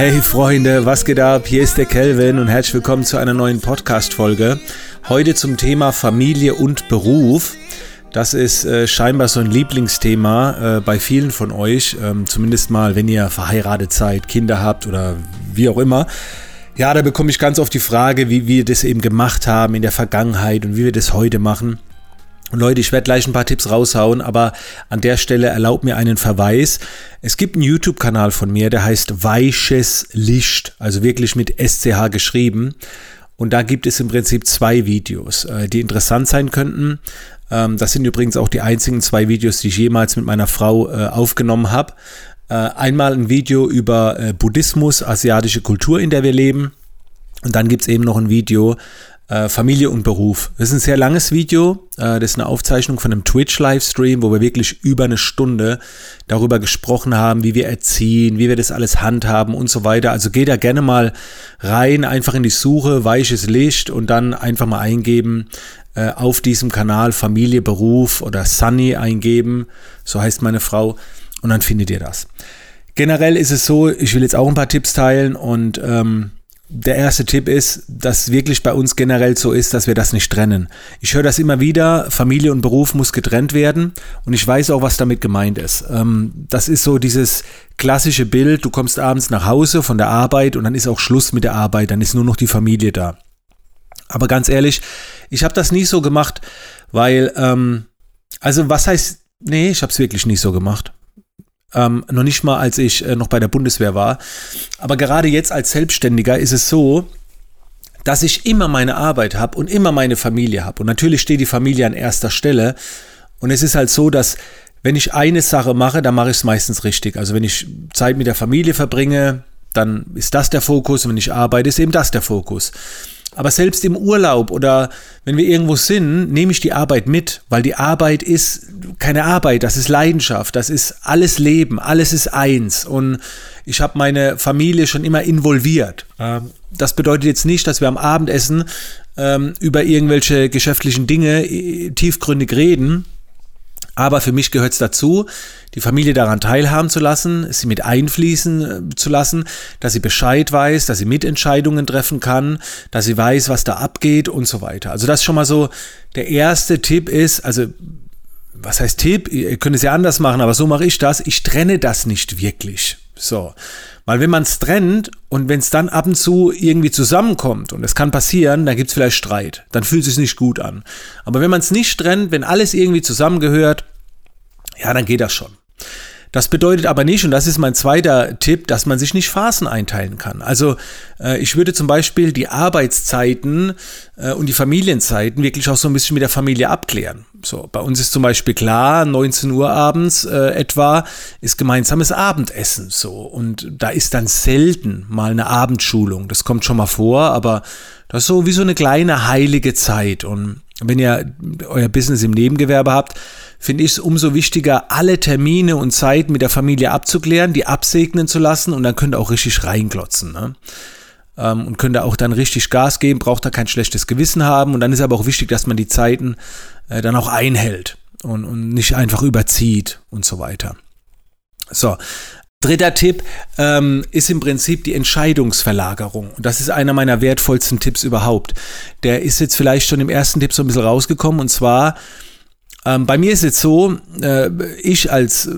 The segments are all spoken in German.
Hey Freunde, was geht ab? Hier ist der Kelvin und herzlich willkommen zu einer neuen Podcast-Folge. Heute zum Thema Familie und Beruf. Das ist äh, scheinbar so ein Lieblingsthema äh, bei vielen von euch, ähm, zumindest mal, wenn ihr verheiratet seid, Kinder habt oder wie auch immer. Ja, da bekomme ich ganz oft die Frage, wie wir das eben gemacht haben in der Vergangenheit und wie wir das heute machen. Leute, ich werde gleich ein paar Tipps raushauen, aber an der Stelle erlaubt mir einen Verweis. Es gibt einen YouTube-Kanal von mir, der heißt Weiches Licht, also wirklich mit SCH geschrieben. Und da gibt es im Prinzip zwei Videos, äh, die interessant sein könnten. Ähm, das sind übrigens auch die einzigen zwei Videos, die ich jemals mit meiner Frau äh, aufgenommen habe. Äh, einmal ein Video über Buddhismus, asiatische Kultur, in der wir leben. Und dann gibt es eben noch ein Video Familie und Beruf. Das ist ein sehr langes Video. Äh, das ist eine Aufzeichnung von einem Twitch-Livestream, wo wir wirklich über eine Stunde darüber gesprochen haben, wie wir erziehen, wie wir das alles handhaben und so weiter. Also geht da gerne mal rein, einfach in die Suche, weiches Licht und dann einfach mal eingeben äh, auf diesem Kanal Familie, Beruf oder Sunny eingeben. So heißt meine Frau. Und dann findet ihr das. Generell ist es so, ich will jetzt auch ein paar Tipps teilen und ähm, der erste Tipp ist, dass wirklich bei uns generell so ist, dass wir das nicht trennen. Ich höre das immer wieder, Familie und Beruf muss getrennt werden und ich weiß auch, was damit gemeint ist. Ähm, das ist so dieses klassische Bild, du kommst abends nach Hause von der Arbeit und dann ist auch Schluss mit der Arbeit, dann ist nur noch die Familie da. Aber ganz ehrlich, ich habe das nie so gemacht, weil, ähm, also was heißt, nee, ich habe es wirklich nicht so gemacht. Ähm, noch nicht mal, als ich äh, noch bei der Bundeswehr war. Aber gerade jetzt als Selbstständiger ist es so, dass ich immer meine Arbeit habe und immer meine Familie habe. Und natürlich steht die Familie an erster Stelle. Und es ist halt so, dass wenn ich eine Sache mache, dann mache ich es meistens richtig. Also wenn ich Zeit mit der Familie verbringe, dann ist das der Fokus. Und wenn ich arbeite, ist eben das der Fokus. Aber selbst im Urlaub oder wenn wir irgendwo sind, nehme ich die Arbeit mit, weil die Arbeit ist keine Arbeit, das ist Leidenschaft, das ist alles Leben, alles ist eins. Und ich habe meine Familie schon immer involviert. Ähm, das bedeutet jetzt nicht, dass wir am Abendessen ähm, über irgendwelche geschäftlichen Dinge äh, tiefgründig reden, aber für mich gehört es dazu, die Familie daran teilhaben zu lassen, sie mit einfließen äh, zu lassen, dass sie Bescheid weiß, dass sie Mitentscheidungen treffen kann, dass sie weiß, was da abgeht und so weiter. Also das schon mal so, der erste Tipp ist, also was heißt Tipp? Ihr könnt es ja anders machen, aber so mache ich das. Ich trenne das nicht wirklich. So. Weil wenn man es trennt und wenn es dann ab und zu irgendwie zusammenkommt, und es kann passieren, dann gibt es vielleicht Streit. Dann fühlt es sich nicht gut an. Aber wenn man es nicht trennt, wenn alles irgendwie zusammengehört, ja, dann geht das schon. Das bedeutet aber nicht, und das ist mein zweiter Tipp, dass man sich nicht Phasen einteilen kann. Also äh, ich würde zum Beispiel die Arbeitszeiten äh, und die Familienzeiten wirklich auch so ein bisschen mit der Familie abklären. So, bei uns ist zum Beispiel klar, 19 Uhr abends äh, etwa ist gemeinsames Abendessen. So, und da ist dann selten mal eine Abendschulung. Das kommt schon mal vor, aber das ist so wie so eine kleine heilige Zeit. Und wenn ihr euer Business im Nebengewerbe habt, finde ich es umso wichtiger, alle Termine und Zeiten mit der Familie abzuklären, die absegnen zu lassen und dann könnt ihr auch richtig reinglotzen. Ne? Ähm, und könnt ihr auch dann richtig Gas geben, braucht da kein schlechtes Gewissen haben. Und dann ist aber auch wichtig, dass man die Zeiten äh, dann auch einhält und, und nicht einfach überzieht und so weiter. So, Dritter Tipp ähm, ist im Prinzip die Entscheidungsverlagerung. Und das ist einer meiner wertvollsten Tipps überhaupt. Der ist jetzt vielleicht schon im ersten Tipp so ein bisschen rausgekommen. Und zwar, ähm, bei mir ist es so, äh, ich als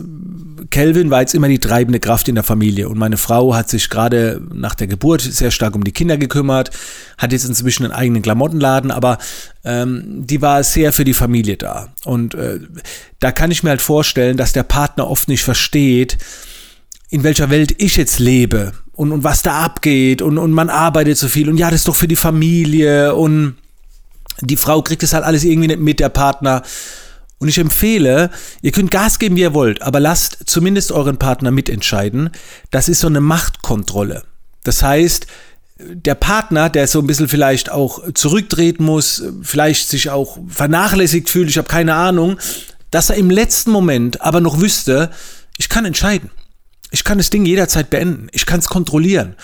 Kelvin war jetzt immer die treibende Kraft in der Familie. Und meine Frau hat sich gerade nach der Geburt sehr stark um die Kinder gekümmert, hat jetzt inzwischen einen eigenen Klamottenladen, aber ähm, die war sehr für die Familie da. Und äh, da kann ich mir halt vorstellen, dass der Partner oft nicht versteht, in welcher Welt ich jetzt lebe und, und was da abgeht und, und man arbeitet so viel und ja, das ist doch für die Familie und die Frau kriegt das halt alles irgendwie nicht mit, der Partner. Und ich empfehle, ihr könnt Gas geben, wie ihr wollt, aber lasst zumindest euren Partner mitentscheiden. Das ist so eine Machtkontrolle. Das heißt, der Partner, der so ein bisschen vielleicht auch zurücktreten muss, vielleicht sich auch vernachlässigt fühlt, ich habe keine Ahnung, dass er im letzten Moment aber noch wüsste, ich kann entscheiden. Ich kann das Ding jederzeit beenden. Ich kann es kontrollieren.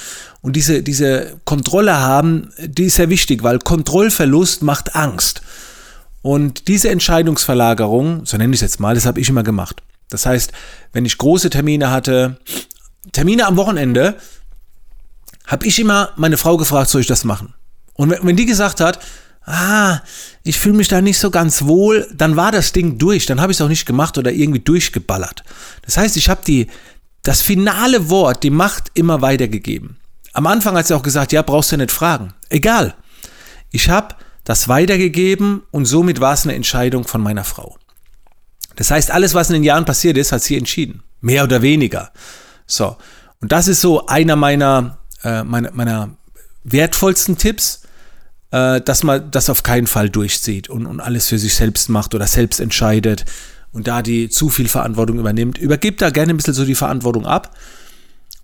Und diese, diese Kontrolle haben, die ist sehr wichtig, weil Kontrollverlust macht Angst. Und diese Entscheidungsverlagerung, so nenne ich es jetzt mal, das habe ich immer gemacht. Das heißt, wenn ich große Termine hatte, Termine am Wochenende, habe ich immer meine Frau gefragt, soll ich das machen? Und wenn, wenn die gesagt hat, ah, ich fühle mich da nicht so ganz wohl, dann war das Ding durch. Dann habe ich es auch nicht gemacht oder irgendwie durchgeballert. Das heißt, ich habe die, das finale Wort, die Macht immer weitergegeben. Am Anfang hat sie auch gesagt, ja, brauchst du nicht fragen. Egal. Ich habe das weitergegeben und somit war es eine Entscheidung von meiner Frau. Das heißt, alles, was in den Jahren passiert ist, hat sie entschieden. Mehr oder weniger. So. Und das ist so einer meiner, äh, meiner, meiner wertvollsten Tipps, äh, dass man das auf keinen Fall durchzieht und, und alles für sich selbst macht oder selbst entscheidet und da die zu viel Verantwortung übernimmt. Übergibt da gerne ein bisschen so die Verantwortung ab,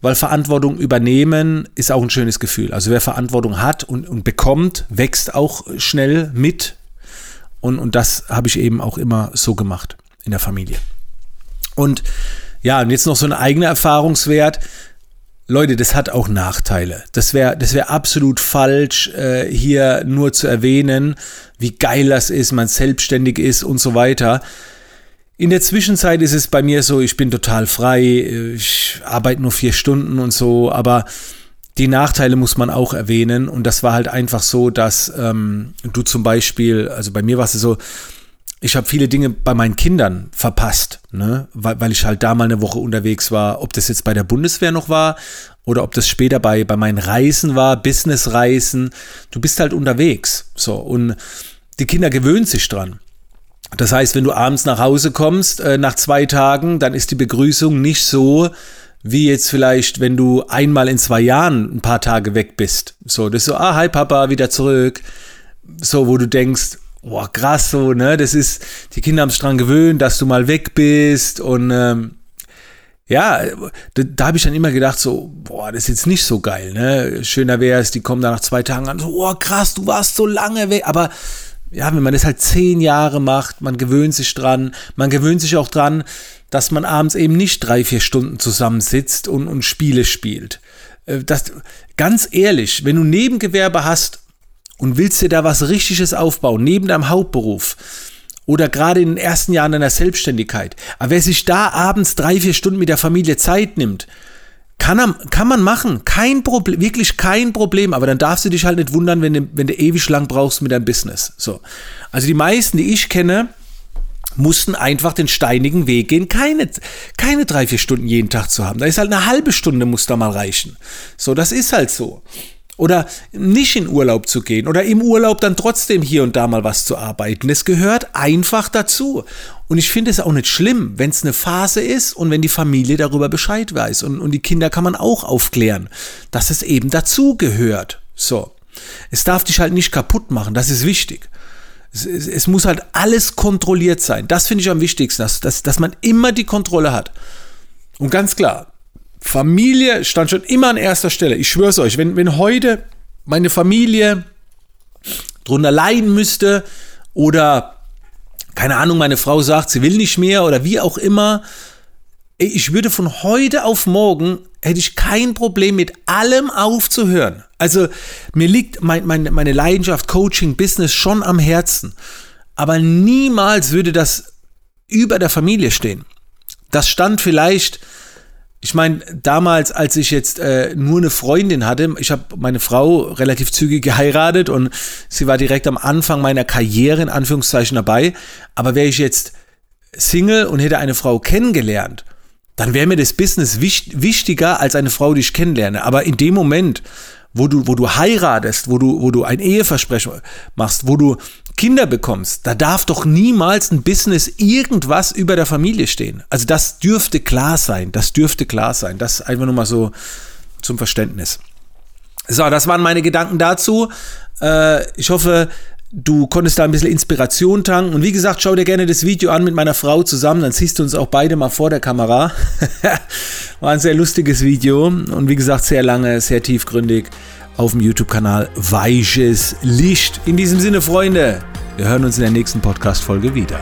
weil Verantwortung übernehmen ist auch ein schönes Gefühl. Also wer Verantwortung hat und, und bekommt, wächst auch schnell mit. Und, und das habe ich eben auch immer so gemacht in der Familie. Und ja, und jetzt noch so ein eigener Erfahrungswert. Leute, das hat auch Nachteile. Das wäre das wär absolut falsch, äh, hier nur zu erwähnen, wie geil das ist, man selbstständig ist und so weiter. In der Zwischenzeit ist es bei mir so, ich bin total frei, ich arbeite nur vier Stunden und so, aber die Nachteile muss man auch erwähnen. Und das war halt einfach so, dass ähm, du zum Beispiel, also bei mir war es so, ich habe viele Dinge bei meinen Kindern verpasst, ne? weil, weil ich halt da mal eine Woche unterwegs war, ob das jetzt bei der Bundeswehr noch war oder ob das später bei, bei meinen Reisen war, Businessreisen. Du bist halt unterwegs. So, und die Kinder gewöhnen sich dran. Das heißt, wenn du abends nach Hause kommst, äh, nach zwei Tagen, dann ist die Begrüßung nicht so, wie jetzt vielleicht, wenn du einmal in zwei Jahren ein paar Tage weg bist. So, das ist so, ah, hi Papa, wieder zurück. So, wo du denkst, boah, krass so, ne? Das ist, die Kinder haben sich dran gewöhnt, dass du mal weg bist und ähm, ja, da, da habe ich dann immer gedacht, so, boah, das ist jetzt nicht so geil, ne? Schöner wäre es, die kommen da nach zwei Tagen an, so, boah, krass, du warst so lange weg, aber ja, wenn man das halt zehn Jahre macht, man gewöhnt sich dran, man gewöhnt sich auch dran, dass man abends eben nicht drei, vier Stunden zusammensitzt und, und Spiele spielt. Äh, das, ganz ehrlich, wenn du Nebengewerbe hast und willst dir da was Richtiges aufbauen, neben deinem Hauptberuf oder gerade in den ersten Jahren deiner Selbstständigkeit, aber wer sich da abends drei, vier Stunden mit der Familie Zeit nimmt, kann, kann man machen, kein Problem, wirklich kein Problem, aber dann darfst du dich halt nicht wundern, wenn du, wenn du ewig lang brauchst mit deinem Business. So. Also die meisten, die ich kenne, mussten einfach den steinigen Weg gehen, keine, keine drei, vier Stunden jeden Tag zu haben. Da ist halt eine halbe Stunde, muss da mal reichen. So, das ist halt so. Oder nicht in Urlaub zu gehen oder im Urlaub dann trotzdem hier und da mal was zu arbeiten. Das gehört einfach dazu. Und ich finde es auch nicht schlimm, wenn es eine Phase ist und wenn die Familie darüber Bescheid weiß. Und, und die Kinder kann man auch aufklären, dass es eben dazu gehört. So. Es darf dich halt nicht kaputt machen, das ist wichtig. Es, es, es muss halt alles kontrolliert sein. Das finde ich am wichtigsten, dass, dass, dass man immer die Kontrolle hat. Und ganz klar, Familie stand schon immer an erster Stelle. Ich schwöre es euch, wenn, wenn heute meine Familie drunter leiden müsste oder keine Ahnung, meine Frau sagt, sie will nicht mehr oder wie auch immer, ich würde von heute auf morgen, hätte ich kein Problem mit allem aufzuhören. Also mir liegt mein, mein, meine Leidenschaft Coaching, Business schon am Herzen. Aber niemals würde das über der Familie stehen. Das stand vielleicht ich meine, damals, als ich jetzt äh, nur eine Freundin hatte, ich habe meine Frau relativ zügig geheiratet und sie war direkt am Anfang meiner Karriere in Anführungszeichen dabei. Aber wäre ich jetzt Single und hätte eine Frau kennengelernt, dann wäre mir das Business wichtig, wichtiger als eine Frau, die ich kennenlerne. Aber in dem Moment, wo du, wo du heiratest, wo du, wo du ein Eheversprechen machst, wo du Kinder bekommst, da darf doch niemals ein Business irgendwas über der Familie stehen. Also das dürfte klar sein, das dürfte klar sein. Das einfach nur mal so zum Verständnis. So, das waren meine Gedanken dazu. Äh, ich hoffe, du konntest da ein bisschen Inspiration tanken. Und wie gesagt, schau dir gerne das Video an mit meiner Frau zusammen, dann siehst du uns auch beide mal vor der Kamera. War ein sehr lustiges Video und wie gesagt, sehr lange, sehr tiefgründig auf dem YouTube-Kanal Weiches Licht. In diesem Sinne, Freunde, wir hören uns in der nächsten Podcast-Folge wieder.